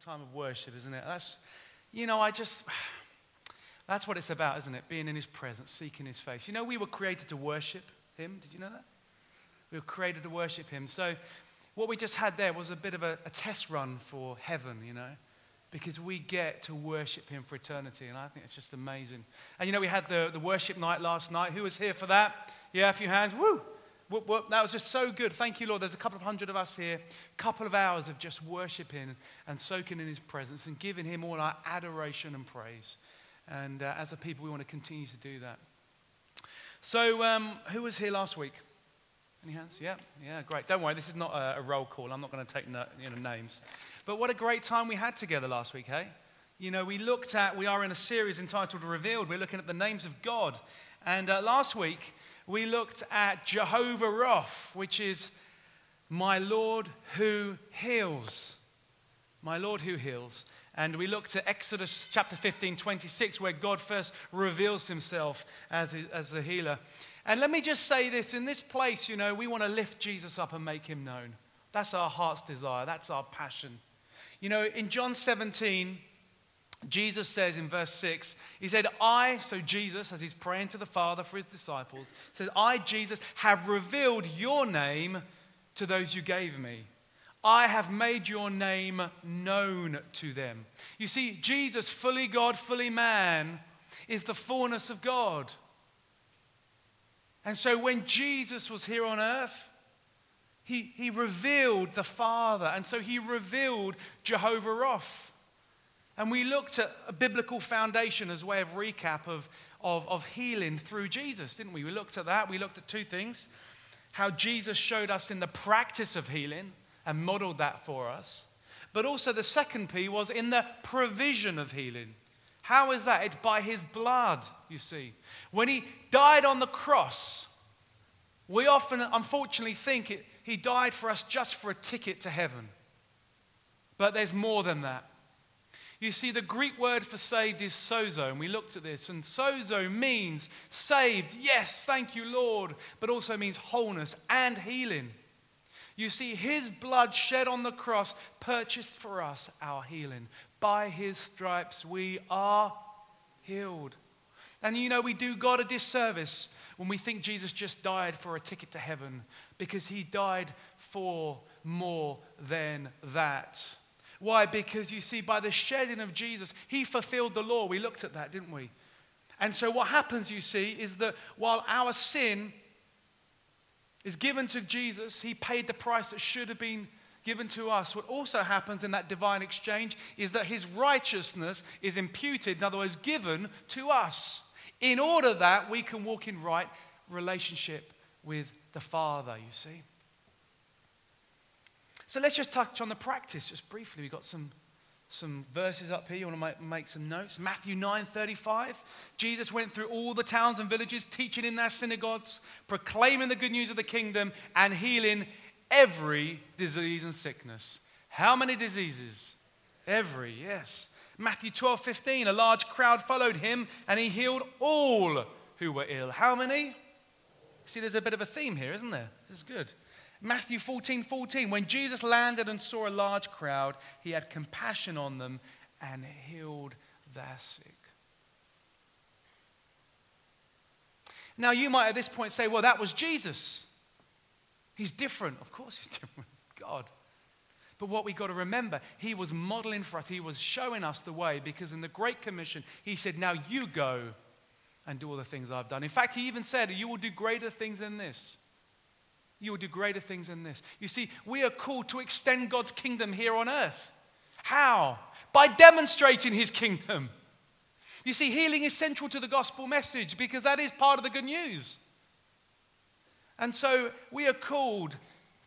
time of worship, isn't it? That's, you know, I just, that's what it's about, isn't it? Being in His presence, seeking His face. You know, we were created to worship Him. Did you know that? We were created to worship Him. So, what we just had there was a bit of a, a test run for heaven, you know, because we get to worship Him for eternity. And I think it's just amazing. And, you know, we had the, the worship night last night. Who was here for that? Yeah, a few hands. Woo! Whoop, whoop. That was just so good. Thank you, Lord. There's a couple of hundred of us here, a couple of hours of just worshiping and soaking in His presence and giving Him all our adoration and praise. And uh, as a people, we want to continue to do that. So, um, who was here last week? Any hands? Yeah, yeah, great. Don't worry, this is not a, a roll call. I'm not going to take no, you know, names. But what a great time we had together last week, hey? You know, we looked at, we are in a series entitled Revealed. We're looking at the names of God. And uh, last week, we looked at Jehovah Rapha, which is my Lord who heals. My Lord who heals. And we looked at Exodus chapter 15, 26, where God first reveals himself as, as the healer. And let me just say this in this place, you know, we want to lift Jesus up and make him known. That's our heart's desire, that's our passion. You know, in John 17, Jesus says in verse 6, he said, I, so Jesus, as he's praying to the Father for his disciples, says, I, Jesus, have revealed your name to those you gave me. I have made your name known to them. You see, Jesus, fully God, fully man, is the fullness of God. And so when Jesus was here on earth, he, he revealed the Father. And so he revealed Jehovah Rapha. And we looked at a biblical foundation as a way of recap of, of, of healing through Jesus, didn't we? We looked at that. We looked at two things how Jesus showed us in the practice of healing and modeled that for us. But also, the second P was in the provision of healing. How is that? It's by his blood, you see. When he died on the cross, we often, unfortunately, think it, he died for us just for a ticket to heaven. But there's more than that. You see, the Greek word for saved is sozo, and we looked at this. And sozo means saved, yes, thank you, Lord, but also means wholeness and healing. You see, his blood shed on the cross purchased for us our healing. By his stripes we are healed. And you know, we do God a disservice when we think Jesus just died for a ticket to heaven because he died for more than that. Why? Because you see, by the shedding of Jesus, he fulfilled the law. We looked at that, didn't we? And so, what happens, you see, is that while our sin is given to Jesus, he paid the price that should have been given to us. What also happens in that divine exchange is that his righteousness is imputed, in other words, given to us, in order that we can walk in right relationship with the Father, you see. So let's just touch on the practice just briefly. We've got some, some verses up here. You want to make, make some notes? Matthew 9 35. Jesus went through all the towns and villages, teaching in their synagogues, proclaiming the good news of the kingdom, and healing every disease and sickness. How many diseases? Every, yes. Matthew 12 15. A large crowd followed him, and he healed all who were ill. How many? See, there's a bit of a theme here, isn't there? This is good. Matthew 14 14, when Jesus landed and saw a large crowd, he had compassion on them and healed their sick. Now, you might at this point say, well, that was Jesus. He's different. Of course, he's different. God. But what we've got to remember, he was modeling for us, he was showing us the way because in the Great Commission, he said, Now you go and do all the things I've done. In fact, he even said, You will do greater things than this you will do greater things than this. You see, we are called to extend God's kingdom here on earth. How? By demonstrating his kingdom. You see, healing is central to the gospel message because that is part of the good news. And so we are called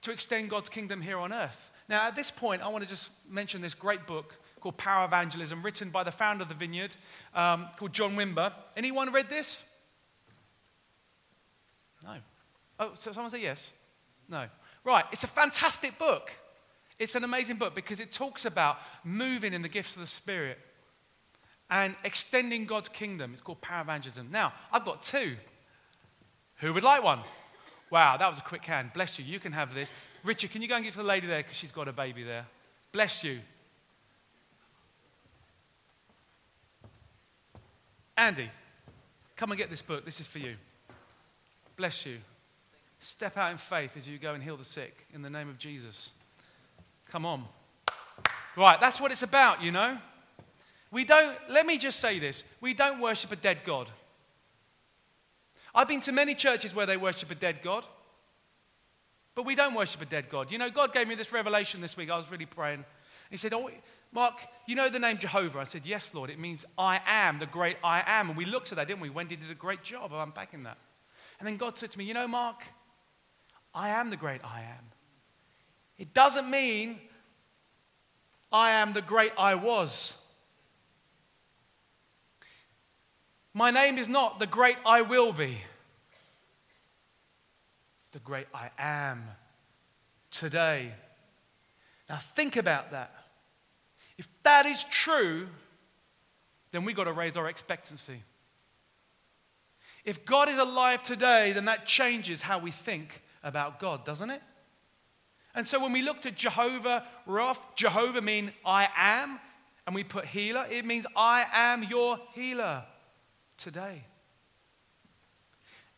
to extend God's kingdom here on earth. Now, at this point, I want to just mention this great book called Power Evangelism, written by the founder of the Vineyard, um, called John Wimber. Anyone read this? No. Oh, so someone say yes. No. Right, it's a fantastic book. It's an amazing book because it talks about moving in the gifts of the Spirit and extending God's kingdom. It's called Power Evangelism. Now, I've got two. Who would like one? Wow, that was a quick hand. Bless you. You can have this. Richard, can you go and get to the lady there because she's got a baby there? Bless you. Andy, come and get this book. This is for you. Bless you. Step out in faith as you go and heal the sick in the name of Jesus. Come on. Right, that's what it's about, you know. We don't, let me just say this we don't worship a dead God. I've been to many churches where they worship a dead God, but we don't worship a dead God. You know, God gave me this revelation this week. I was really praying. He said, Oh, Mark, you know the name Jehovah? I said, Yes, Lord. It means I am, the great I am. And we looked at that, didn't we? Wendy did a great job of unpacking that. And then God said to me, You know, Mark, I am the great I am. It doesn't mean I am the great I was. My name is not the great I will be. It's the great I am today. Now think about that. If that is true, then we've got to raise our expectancy. If God is alive today, then that changes how we think about God, doesn't it? And so when we looked at Jehovah Rapha, Jehovah mean I am, and we put healer, it means I am your healer today.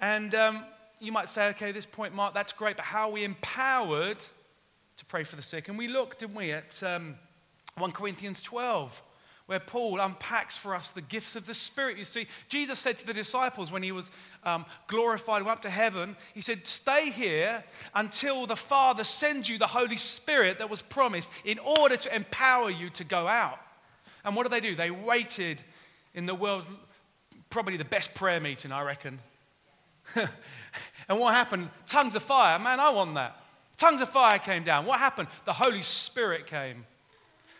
And um, you might say, okay, this point, Mark, that's great, but how are we empowered to pray for the sick? And we looked, didn't we, at um, 1 Corinthians 12 where Paul unpacks for us the gifts of the Spirit. You see, Jesus said to the disciples when he was um, glorified, went up to heaven, he said, Stay here until the Father sends you the Holy Spirit that was promised in order to empower you to go out. And what did they do? They waited in the world's probably the best prayer meeting, I reckon. and what happened? Tongues of fire. Man, I want that. Tongues of fire came down. What happened? The Holy Spirit came.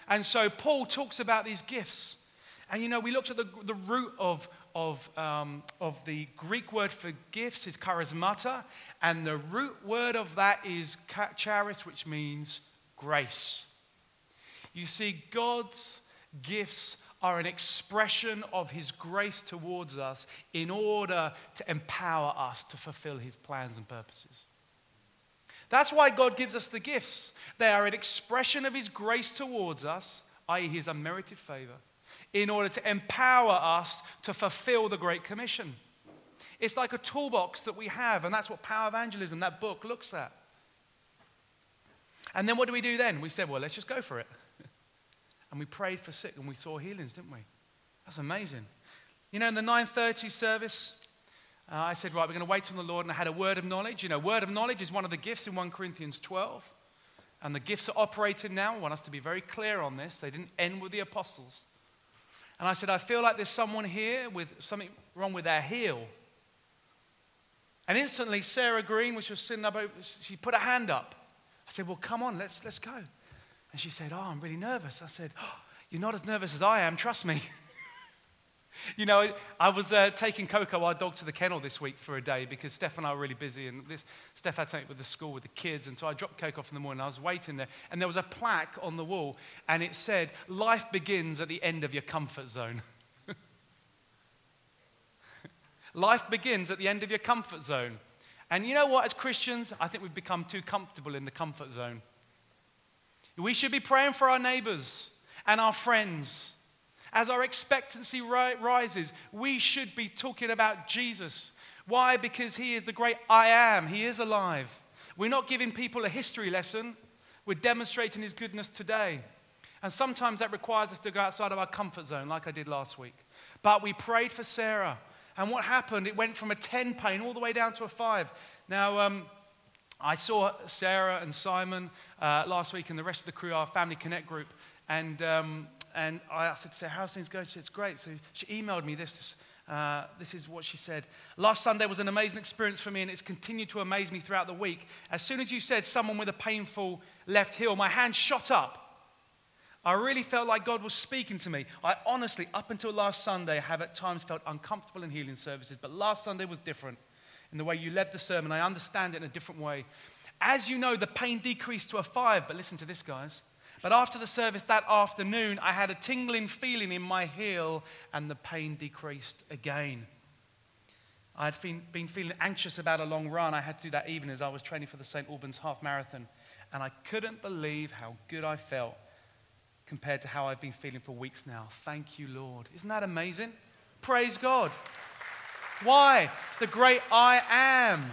And so Paul talks about these gifts. And you know, we looked at the, the root of, of, um, of the Greek word for gifts is charismata, and the root word of that is charis, which means grace. You see, God's gifts are an expression of his grace towards us in order to empower us to fulfill his plans and purposes. That's why God gives us the gifts. They are an expression of His grace towards us, i.e., His unmerited favor, in order to empower us to fulfill the Great Commission. It's like a toolbox that we have, and that's what Power Evangelism, that book, looks at. And then what do we do then? We said, well, let's just go for it. and we prayed for sick and we saw healings, didn't we? That's amazing. You know, in the 9:30 service, uh, I said, right, we're going to wait on the Lord, and I had a word of knowledge. You know, word of knowledge is one of the gifts in 1 Corinthians 12. And the gifts are operating now. I want us to be very clear on this. They didn't end with the apostles. And I said, I feel like there's someone here with something wrong with their heel. And instantly, Sarah Green, which was sitting up, she put her hand up. I said, Well, come on, let's, let's go. And she said, Oh, I'm really nervous. I said, oh, You're not as nervous as I am, trust me. You know, I was uh, taking Coco, our dog, to the kennel this week for a day because Steph and I were really busy, and this, Steph had something with the school with the kids, and so I dropped Coco off in the morning. I was waiting there, and there was a plaque on the wall, and it said, "Life begins at the end of your comfort zone." Life begins at the end of your comfort zone. And you know what? As Christians, I think we've become too comfortable in the comfort zone. We should be praying for our neighbors and our friends as our expectancy ri- rises, we should be talking about Jesus. Why? Because He is the great I am, He is alive. We're not giving people a history lesson, we're demonstrating His goodness today. And sometimes that requires us to go outside of our comfort zone, like I did last week. But we prayed for Sarah. And what happened? It went from a 10 pain all the way down to a 5. Now, um, I saw Sarah and Simon uh, last week and the rest of the crew, our Family Connect group. And um, and I to her, How's things going? She said, It's great. So she emailed me this. Uh, this is what she said. Last Sunday was an amazing experience for me, and it's continued to amaze me throughout the week. As soon as you said someone with a painful left heel, my hand shot up. I really felt like God was speaking to me. I honestly, up until last Sunday, have at times felt uncomfortable in healing services, but last Sunday was different in the way you led the sermon. I understand it in a different way. As you know, the pain decreased to a five, but listen to this, guys. But after the service that afternoon, I had a tingling feeling in my heel and the pain decreased again. I had been feeling anxious about a long run. I had to do that even as I was training for the St. Albans half marathon. And I couldn't believe how good I felt compared to how I've been feeling for weeks now. Thank you, Lord. Isn't that amazing? Praise God. Why? The great I am.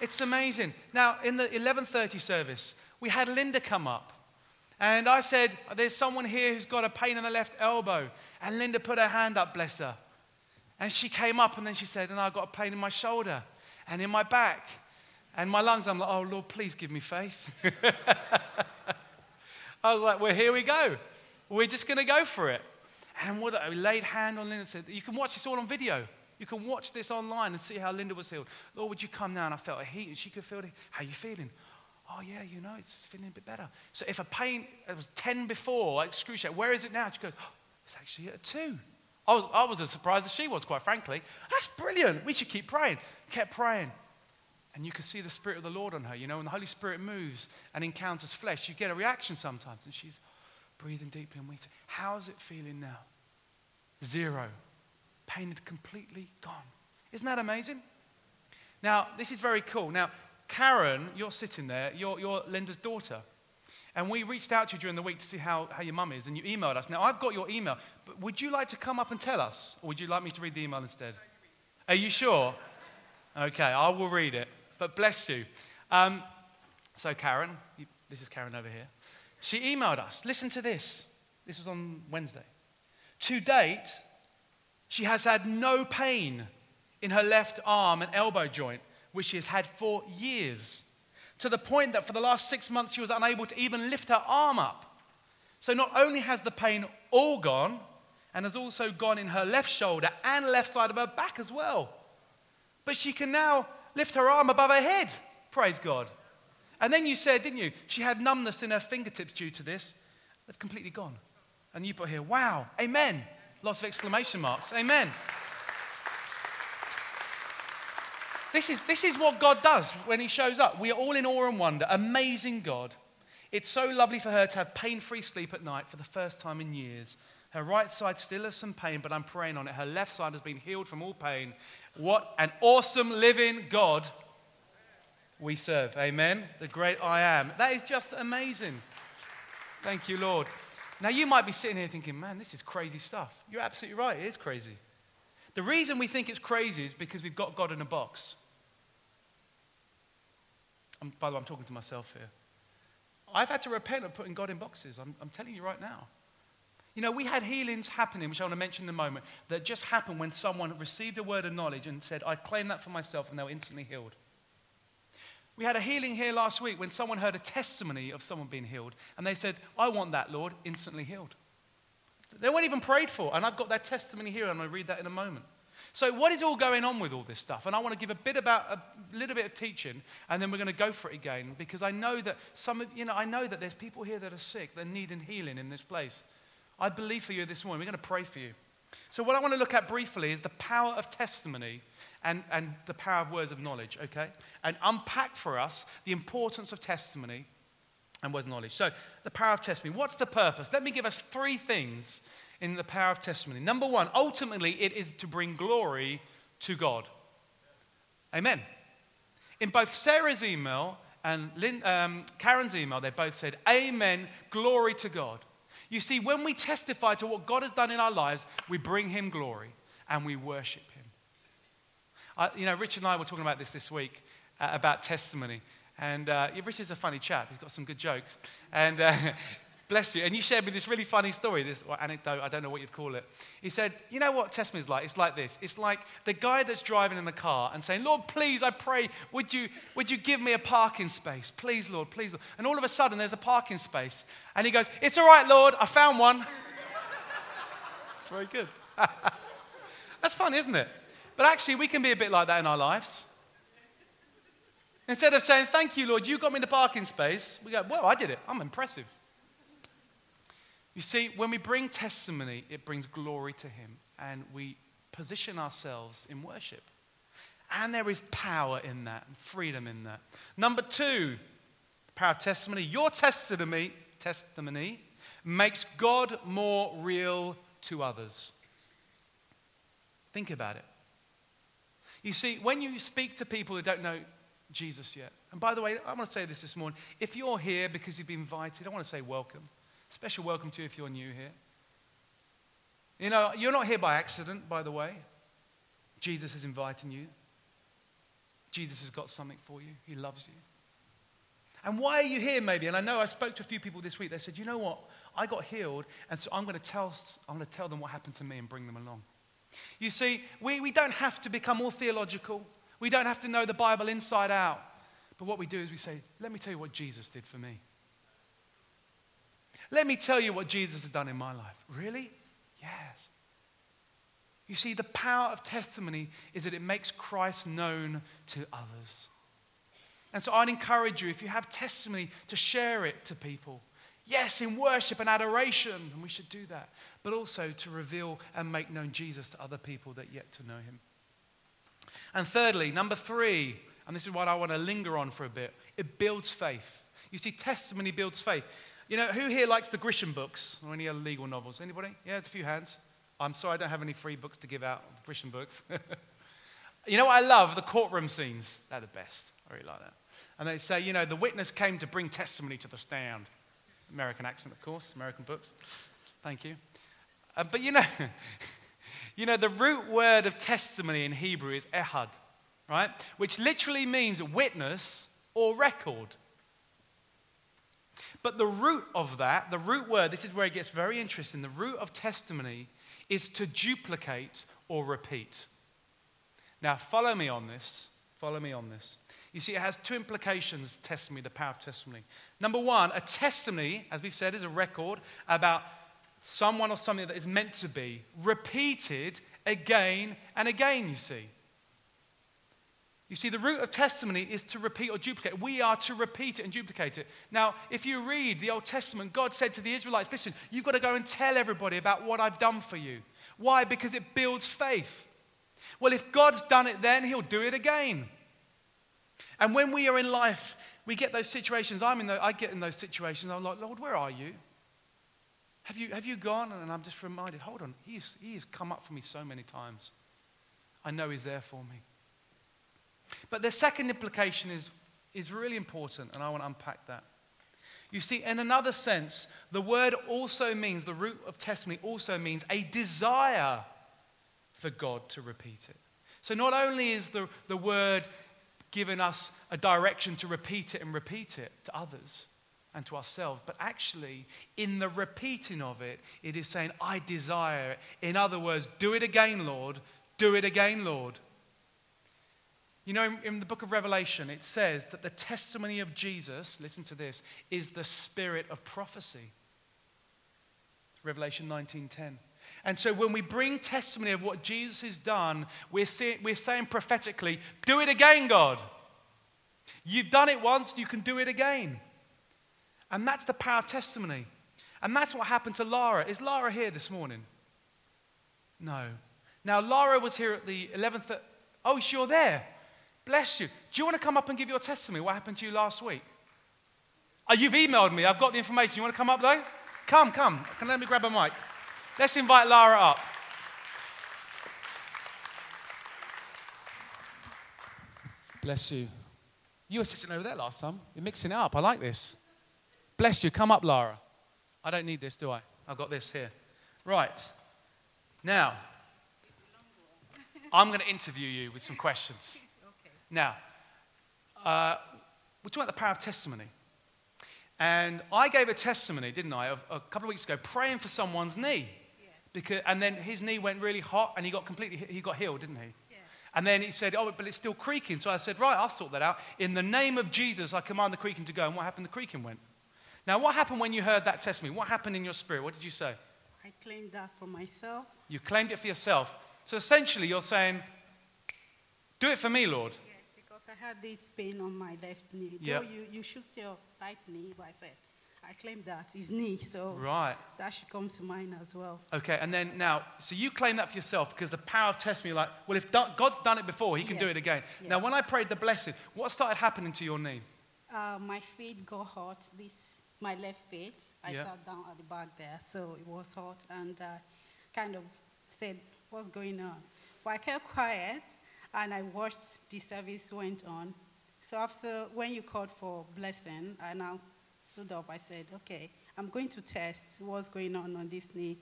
It's amazing. Now, in the 11:30 service, we had Linda come up. And I said, There's someone here who's got a pain in the left elbow. And Linda put her hand up, bless her. And she came up and then she said, And I've got a pain in my shoulder and in my back and my lungs. I'm like, Oh, Lord, please give me faith. I was like, Well, here we go. We're just going to go for it. And what we laid hand on Linda and said, You can watch this all on video. You can watch this online and see how Linda was healed. Lord, would you come now? And I felt a heat, and she could feel it. How are you feeling? Oh, yeah, you know, it's feeling a bit better. So if a pain, it was 10 before, excruciating, where is it now? She goes, oh, it's actually at a 2. I was, I was as surprised as she was, quite frankly. That's brilliant. We should keep praying. Kept praying. And you could see the Spirit of the Lord on her. You know, when the Holy Spirit moves and encounters flesh, you get a reaction sometimes. And she's breathing deeply. And we say, How's it feeling now? Zero. Pain had completely gone. Isn't that amazing? Now, this is very cool. Now, Karen, you're sitting there, you're, you're Linda's daughter. And we reached out to you during the week to see how, how your mum is, and you emailed us. Now, I've got your email, but would you like to come up and tell us? Or would you like me to read the email instead? Are you sure? Okay, I will read it. But bless you. Um, so, Karen, you, this is Karen over here. She emailed us. Listen to this. This was on Wednesday. To date, she has had no pain in her left arm and elbow joint, which she has had for years to the point that for the last six months she was unable to even lift her arm up. So not only has the pain all gone, and has also gone in her left shoulder and left side of her back as well. But she can now lift her arm above her head. Praise God. And then you said, didn't you? She had numbness in her fingertips due to this. They've completely gone. And you put here, wow, amen. Lots of exclamation marks. Amen. This is, this is what God does when He shows up. We are all in awe and wonder. Amazing God. It's so lovely for her to have pain free sleep at night for the first time in years. Her right side still has some pain, but I'm praying on it. Her left side has been healed from all pain. What an awesome living God we serve. Amen. The great I am. That is just amazing. Thank you, Lord. Now, you might be sitting here thinking, man, this is crazy stuff. You're absolutely right. It is crazy. The reason we think it's crazy is because we've got God in a box. By the way, I'm talking to myself here. I've had to repent of putting God in boxes. I'm, I'm telling you right now. You know, we had healings happening, which I want to mention in a moment, that just happened when someone received a word of knowledge and said, I claim that for myself, and they were instantly healed. We had a healing here last week when someone heard a testimony of someone being healed, and they said, I want that, Lord, instantly healed. They weren't even prayed for, and I've got that testimony here, and I'll read that in a moment. So, what is all going on with all this stuff? And I want to give a bit about a little bit of teaching, and then we're going to go for it again because I know that some of you know I know that there's people here that are sick, that need healing in this place. I believe for you this morning. We're going to pray for you. So, what I want to look at briefly is the power of testimony and, and the power of words of knowledge, okay? And unpack for us the importance of testimony and words of knowledge. So, the power of testimony. What's the purpose? Let me give us three things in the power of testimony. Number one, ultimately, it is to bring glory to God. Amen. In both Sarah's email and Lynn, um, Karen's email, they both said, Amen, glory to God. You see, when we testify to what God has done in our lives, we bring Him glory and we worship Him. I, you know, Richard and I were talking about this this week uh, about testimony. And uh, is a funny chap. He's got some good jokes. And uh, Bless you. And you shared me this really funny story, this anecdote, I don't know what you'd call it. He said, You know what testimony is like? It's like this. It's like the guy that's driving in the car and saying, Lord, please, I pray, would you, would you give me a parking space? Please, Lord, please, Lord. And all of a sudden, there's a parking space. And he goes, It's all right, Lord, I found one. it's very good. that's fun, isn't it? But actually, we can be a bit like that in our lives. Instead of saying, Thank you, Lord, you got me the parking space, we go, Well, I did it. I'm impressive. You see, when we bring testimony, it brings glory to Him, and we position ourselves in worship. And there is power in that, and freedom in that. Number two, power of testimony. Your testimony, testimony makes God more real to others. Think about it. You see, when you speak to people who don't know Jesus yet, and by the way, I want to say this this morning. If you're here because you've been invited, I want to say welcome. Special welcome to you if you're new here. You know, you're not here by accident, by the way. Jesus is inviting you. Jesus has got something for you. He loves you. And why are you here, maybe? And I know I spoke to a few people this week. They said, you know what? I got healed, and so I'm going to tell, I'm going to tell them what happened to me and bring them along. You see, we, we don't have to become all theological. We don't have to know the Bible inside out. But what we do is we say, let me tell you what Jesus did for me. Let me tell you what Jesus has done in my life. Really? Yes. You see, the power of testimony is that it makes Christ known to others. And so I'd encourage you, if you have testimony, to share it to people. Yes, in worship and adoration, and we should do that, but also to reveal and make known Jesus to other people that yet to know him. And thirdly, number three, and this is what I want to linger on for a bit, it builds faith. You see, testimony builds faith. You know, who here likes the Grisham books or any other legal novels? Anybody? Yeah, it's a few hands. I'm sorry I don't have any free books to give out, Grisham books. you know what I love? The courtroom scenes. They're the best. I really like that. And they say, you know, the witness came to bring testimony to the stand. American accent, of course, American books. Thank you. Uh, but you know, you know, the root word of testimony in Hebrew is ehad, right? Which literally means witness or record. But the root of that, the root word, this is where it gets very interesting. The root of testimony is to duplicate or repeat. Now, follow me on this. Follow me on this. You see, it has two implications, testimony, the power of testimony. Number one, a testimony, as we've said, is a record about someone or something that is meant to be repeated again and again, you see. You see, the root of testimony is to repeat or duplicate. We are to repeat it and duplicate it. Now, if you read the Old Testament, God said to the Israelites, Listen, you've got to go and tell everybody about what I've done for you. Why? Because it builds faith. Well, if God's done it then, He'll do it again. And when we are in life, we get those situations. I'm in the, I get in those situations. I'm like, Lord, where are you? Have you, have you gone? And I'm just reminded, hold on, he's, he has come up for me so many times. I know He's there for me. But the second implication is, is really important, and I want to unpack that. You see, in another sense, the word also means, the root of testimony also means a desire for God to repeat it. So not only is the, the word giving us a direction to repeat it and repeat it to others and to ourselves, but actually, in the repeating of it, it is saying, I desire it. In other words, do it again, Lord. Do it again, Lord. You know, in, the book of Revelation, it says that the testimony of Jesus, listen to this, is the spirit of prophecy. Revelation 19:10. And so when we bring testimony of what Jesus has done, we're, see, we're saying prophetically, do it again, God. You've done it once, you can do it again. And that's the power of testimony. And that's what happened to Lara. Is Lara here this morning? No. Now, Lara was here at the 11th. Oh, you're there. Bless you. Do you want to come up and give your testimony? What happened to you last week? Oh, you've emailed me. I've got the information. You want to come up though? Come, come. Can let me grab a mic. Let's invite Lara up. Bless you. You were sitting over there last time. You're mixing it up. I like this. Bless you. Come up, Lara. I don't need this, do I? I've got this here. Right. Now, I'm going to interview you with some questions. Now, uh, we're talking about the power of testimony. And I gave a testimony, didn't I, a couple of weeks ago, praying for someone's knee. Because, and then his knee went really hot and he got completely he got healed, didn't he? And then he said, Oh, but it's still creaking. So I said, Right, I'll sort that out. In the name of Jesus, I command the creaking to go. And what happened? The creaking went. Now, what happened when you heard that testimony? What happened in your spirit? What did you say? I claimed that for myself. You claimed it for yourself. So essentially, you're saying, Do it for me, Lord. I had this pain on my left knee. You, you shook your right knee, but I said, I claim that his knee, so right. that should come to mind as well. Okay, and then now, so you claim that for yourself because the power of testimony, like, well, if God's done it before, He can yes. do it again. Yes. Now, when I prayed the blessing, what started happening to your knee? Uh, my feet got hot. This, my left feet. I sat down at the back there, so it was hot, and uh, kind of said, "What's going on?" But I kept quiet, and I watched the service went on. So after, when you called for blessing, I now stood up. I said, okay, I'm going to test what's going on on this knee.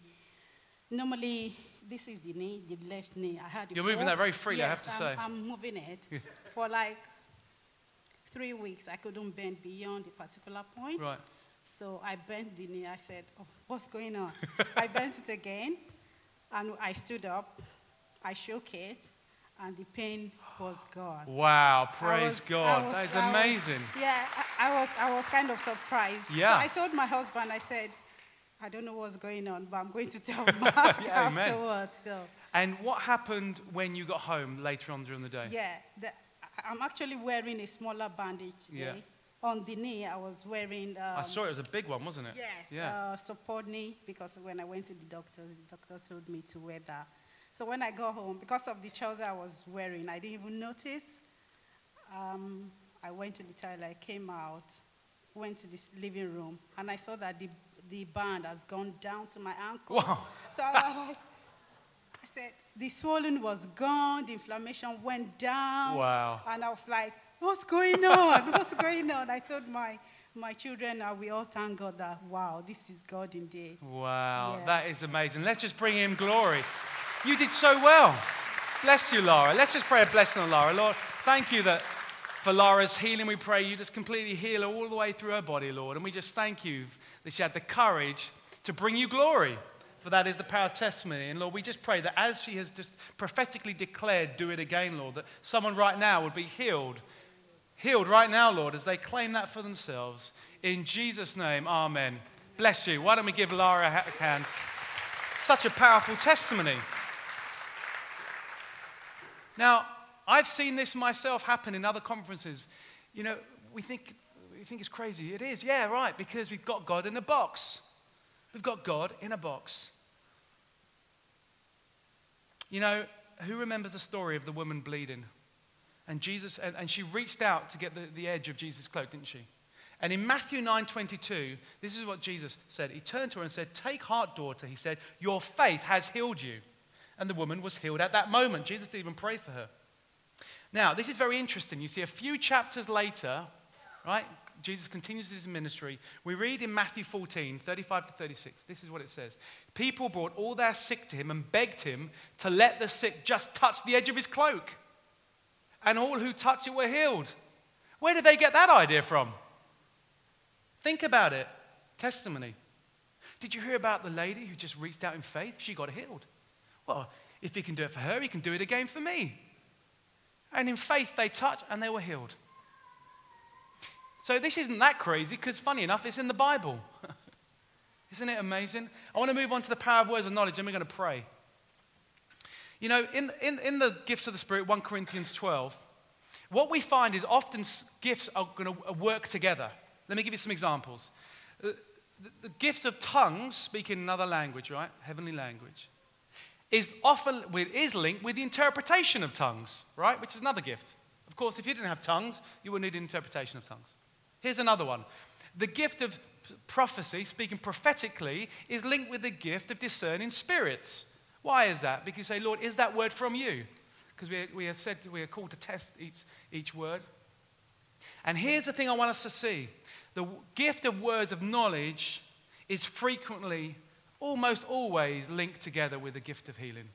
normally this is the knee, the left knee. I had. it You're moving that very freely, I have to I'm, say. I'm moving it for like three weeks. I couldn't bend beyond a particular point. Right. So I bent the knee. I said, "Oh, what's going on?" I bent it again, and I stood up. I shook it, and the pain was gone. Wow, praise was- God. was- that is I was- amazing. yeah, I, I was, I was kind of surprised. Yeah. So I told my husband, I said, I don't know what's going on, but I'm going to tell Mark Yeah, afterwards. So, And what happened when you got home later on during the day? yeah, the, I'm actually wearing a smaller bandage today. Yeah. On the knee, I was wearing. Um, I saw it was a big one, wasn't it? Yes, Yeah. uh, support knee because when I went to the doctor, the doctor told me to wear that. So when I got home, because of the trousers I was wearing, I didn't even notice. Um, I went to the toilet, I came out, went to this living room, and I saw that the, the band has gone down to my ankle. Wow. So I was like, I said, the swelling was gone, the inflammation went down. Wow. And I was like, what's going on? what's going on? I told my, my children, and we all thank God that, wow, this is God indeed. Wow, Yeah. that is amazing. Let's just bring him glory. You did so well. Bless you, Lara. Let's just pray a blessing on Lara. Lord, thank you that for Lara's healing, we pray you just completely heal her all the way through her body, Lord. And we just thank you that she had the courage to bring you glory. For that is the power of testimony. And Lord, we just pray that as she has just prophetically declared, do it again, Lord, that someone right now would be healed. Healed right now, Lord, as they claim that for themselves. In Jesus' name, amen. Bless you. Why don't we give Lara a hand? Such a powerful testimony. Now, I've seen this myself happen in other conferences. You know, we think, we think it's crazy. It is, yeah, right, because we've got God in a box. We've got God in a box. You know, who remembers the story of the woman bleeding? And Jesus, and, and she reached out to get the, the edge of Jesus' cloak, didn't she? And in Matthew 9:22, this is what Jesus said. He turned to her and said, "Take heart, daughter." He said, "Your faith has healed you." And the woman was healed at that moment. Jesus didn't even pray for her. Now, this is very interesting. You see, a few chapters later, right? Jesus continues his ministry. We read in Matthew 14, 35 to 36. This is what it says. People brought all their sick to him and begged him to let the sick just touch the edge of his cloak. And all who touched it were healed. Where did they get that idea from? Think about it. Testimony. Did you hear about the lady who just reached out in faith? She got healed. Well, if he can do it for her, he can do it again for me. And in faith, they touched and they were healed. So this isn't that crazy because, funny enough, it's in the Bible. Isn't it amazing? I want to move on to the power of words of knowledge and we're going to pray. You know, in, in, in the gifts of the Spirit, 1 Corinthians 12, what we find is often gifts are going to work together. Let me give you some examples. Uh, The, the gifts of tongues, speaking another language, right? Heavenly language, is often is linked with the interpretation of tongues, right? Which is another gift. Of course, if you didn't have tongues, you would need an interpretation of tongues. Here's another one. The gift of prophecy, speaking prophetically, is linked with the gift of discerning spirits. Why is that? Because you say, Lord, is that word from you? Because we, we are said we are called to test each, each word. And here's the thing I want us to see the gift of words of knowledge is frequently, almost always, linked together with the gift of healing.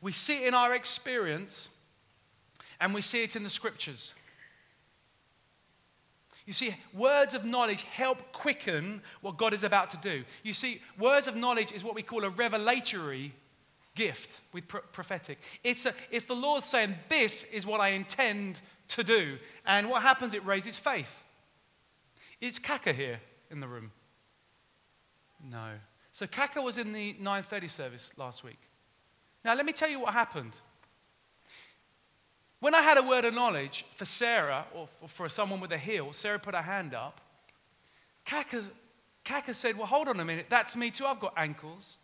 We see it in our experience, and we see it in the scriptures. You see, words of knowledge help quicken what God is about to do. You see, words of knowledge is what we call a revelatory gift with pro- prophetic. It's, a, it's the Lord saying, This is what I intend to do. And what happens? It raises faith. It's Kaka here in the room? No. So Kaka was in the 9:30 service last week. Now let me tell you what happened. When I had a word of knowledge for Sarah or for, someone with a heel, Sarah put her hand up. Kaka, Kaka said, Well, hold on a minute. That's me too. I've got ankles.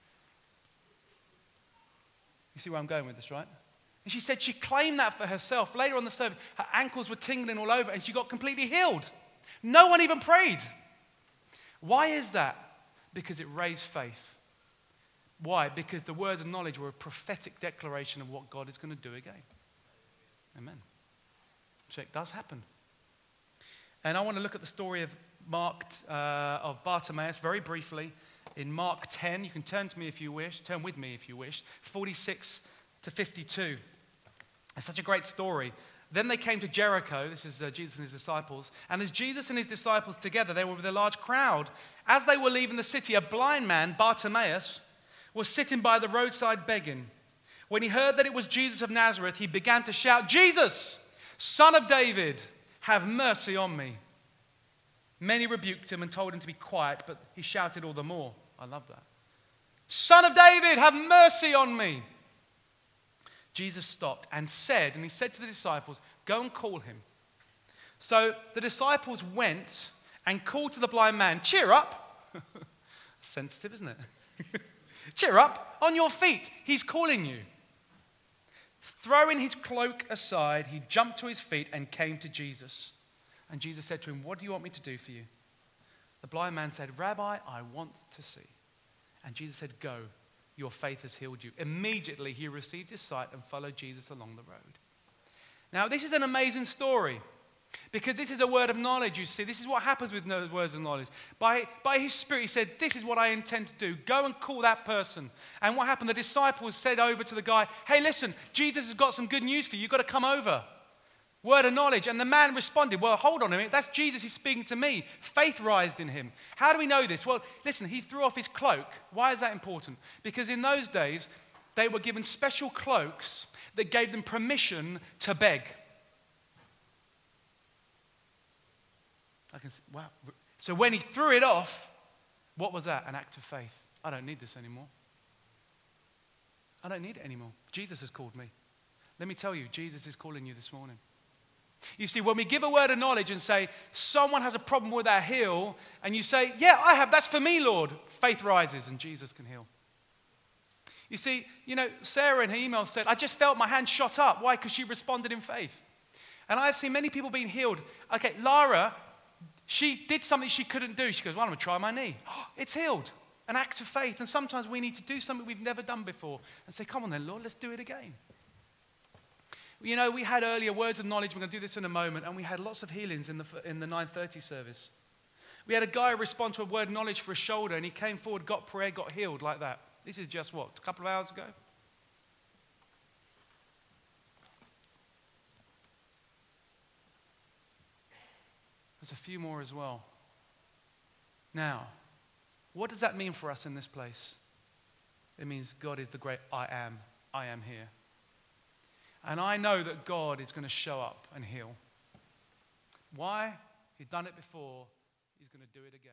You see where I'm going with this, right? And she said she claimed that for herself. Later on the service, her ankles were tingling all over and she got completely healed. No one even prayed. Why is that? Because it raised faith. Why? Because the words of knowledge were a prophetic declaration of what God is going to do again. Amen. So it does happen. And I want to look at the story of Mark, uh, of Bartimaeus very briefly. in Mark 10. You can turn to me if you wish, turn with me if you wish, 46 to 52. It's such a great story. Then they came to Jericho. This is uh, Jesus and his disciples. And as Jesus and his disciples together, they were with a large crowd. As they were leaving the city, a blind man, Bartimaeus, was sitting by the roadside begging. When he heard that it was Jesus of Nazareth, he began to shout, Jesus, son of David, have mercy on me. Many rebuked him and told him to be quiet, but he shouted all the more. I love that. Son of David, have mercy on me. Jesus stopped and said, and he said to the disciples, Go and call him. So the disciples went and called to the blind man, Cheer up. Sensitive, isn't it? Cheer up, on your feet. He's calling you. Throwing his cloak aside, he jumped to his feet and came to Jesus. And Jesus said to him, What do you want me to do for you? The blind man said, Rabbi, I want to see. And Jesus said, Go, your faith has healed you. Immediately he received his sight and followed Jesus along the road. Now, this is an amazing story because this is a word of knowledge, you see. This is what happens with words of knowledge. By, by his spirit, he said, This is what I intend to do. Go and call that person. And what happened? The disciples said over to the guy, Hey, listen, Jesus has got some good news for you. You've got to come over. Word of knowledge. And the man responded, Well, hold on a minute. That's Jesus. He's speaking to me. Faith rised in him. How do we know this? Well, listen, he threw off his cloak. Why is that important? Because in those days, they were given special cloaks that gave them permission to beg. I can see, wow. So when he threw it off, what was that? An act of faith. I don't need this anymore. I don't need it anymore. Jesus has called me. Let me tell you, Jesus is calling you this morning. You see, when we give a word of knowledge and say, someone has a problem with their heel, and you say, Yeah, I have, that's for me, Lord, faith rises and Jesus can heal. You see, you know, Sarah in her email said, I just felt my hand shot up. Why? Because she responded in faith. And I've seen many people being healed. Okay, Lara, she did something she couldn't do. She goes, Well, I'm going to try my knee. it's healed. An act of faith. And sometimes we need to do something we've never done before and say, Come on then, Lord, let's do it again. You know, we had earlier words of knowledge. We're going to do this in a moment. And we had lots of healings in the, in the 930 service. We had a guy respond to a word knowledge for a shoulder, and he came forward, got prayer, got healed like that. This is just what, a couple of hours ago? There's a few more as well. Now, what does that mean for us in this place? It means God is the great I am. I am here. And I know that God is going to show up and heal. Why? He's done it before, He's going to do it again.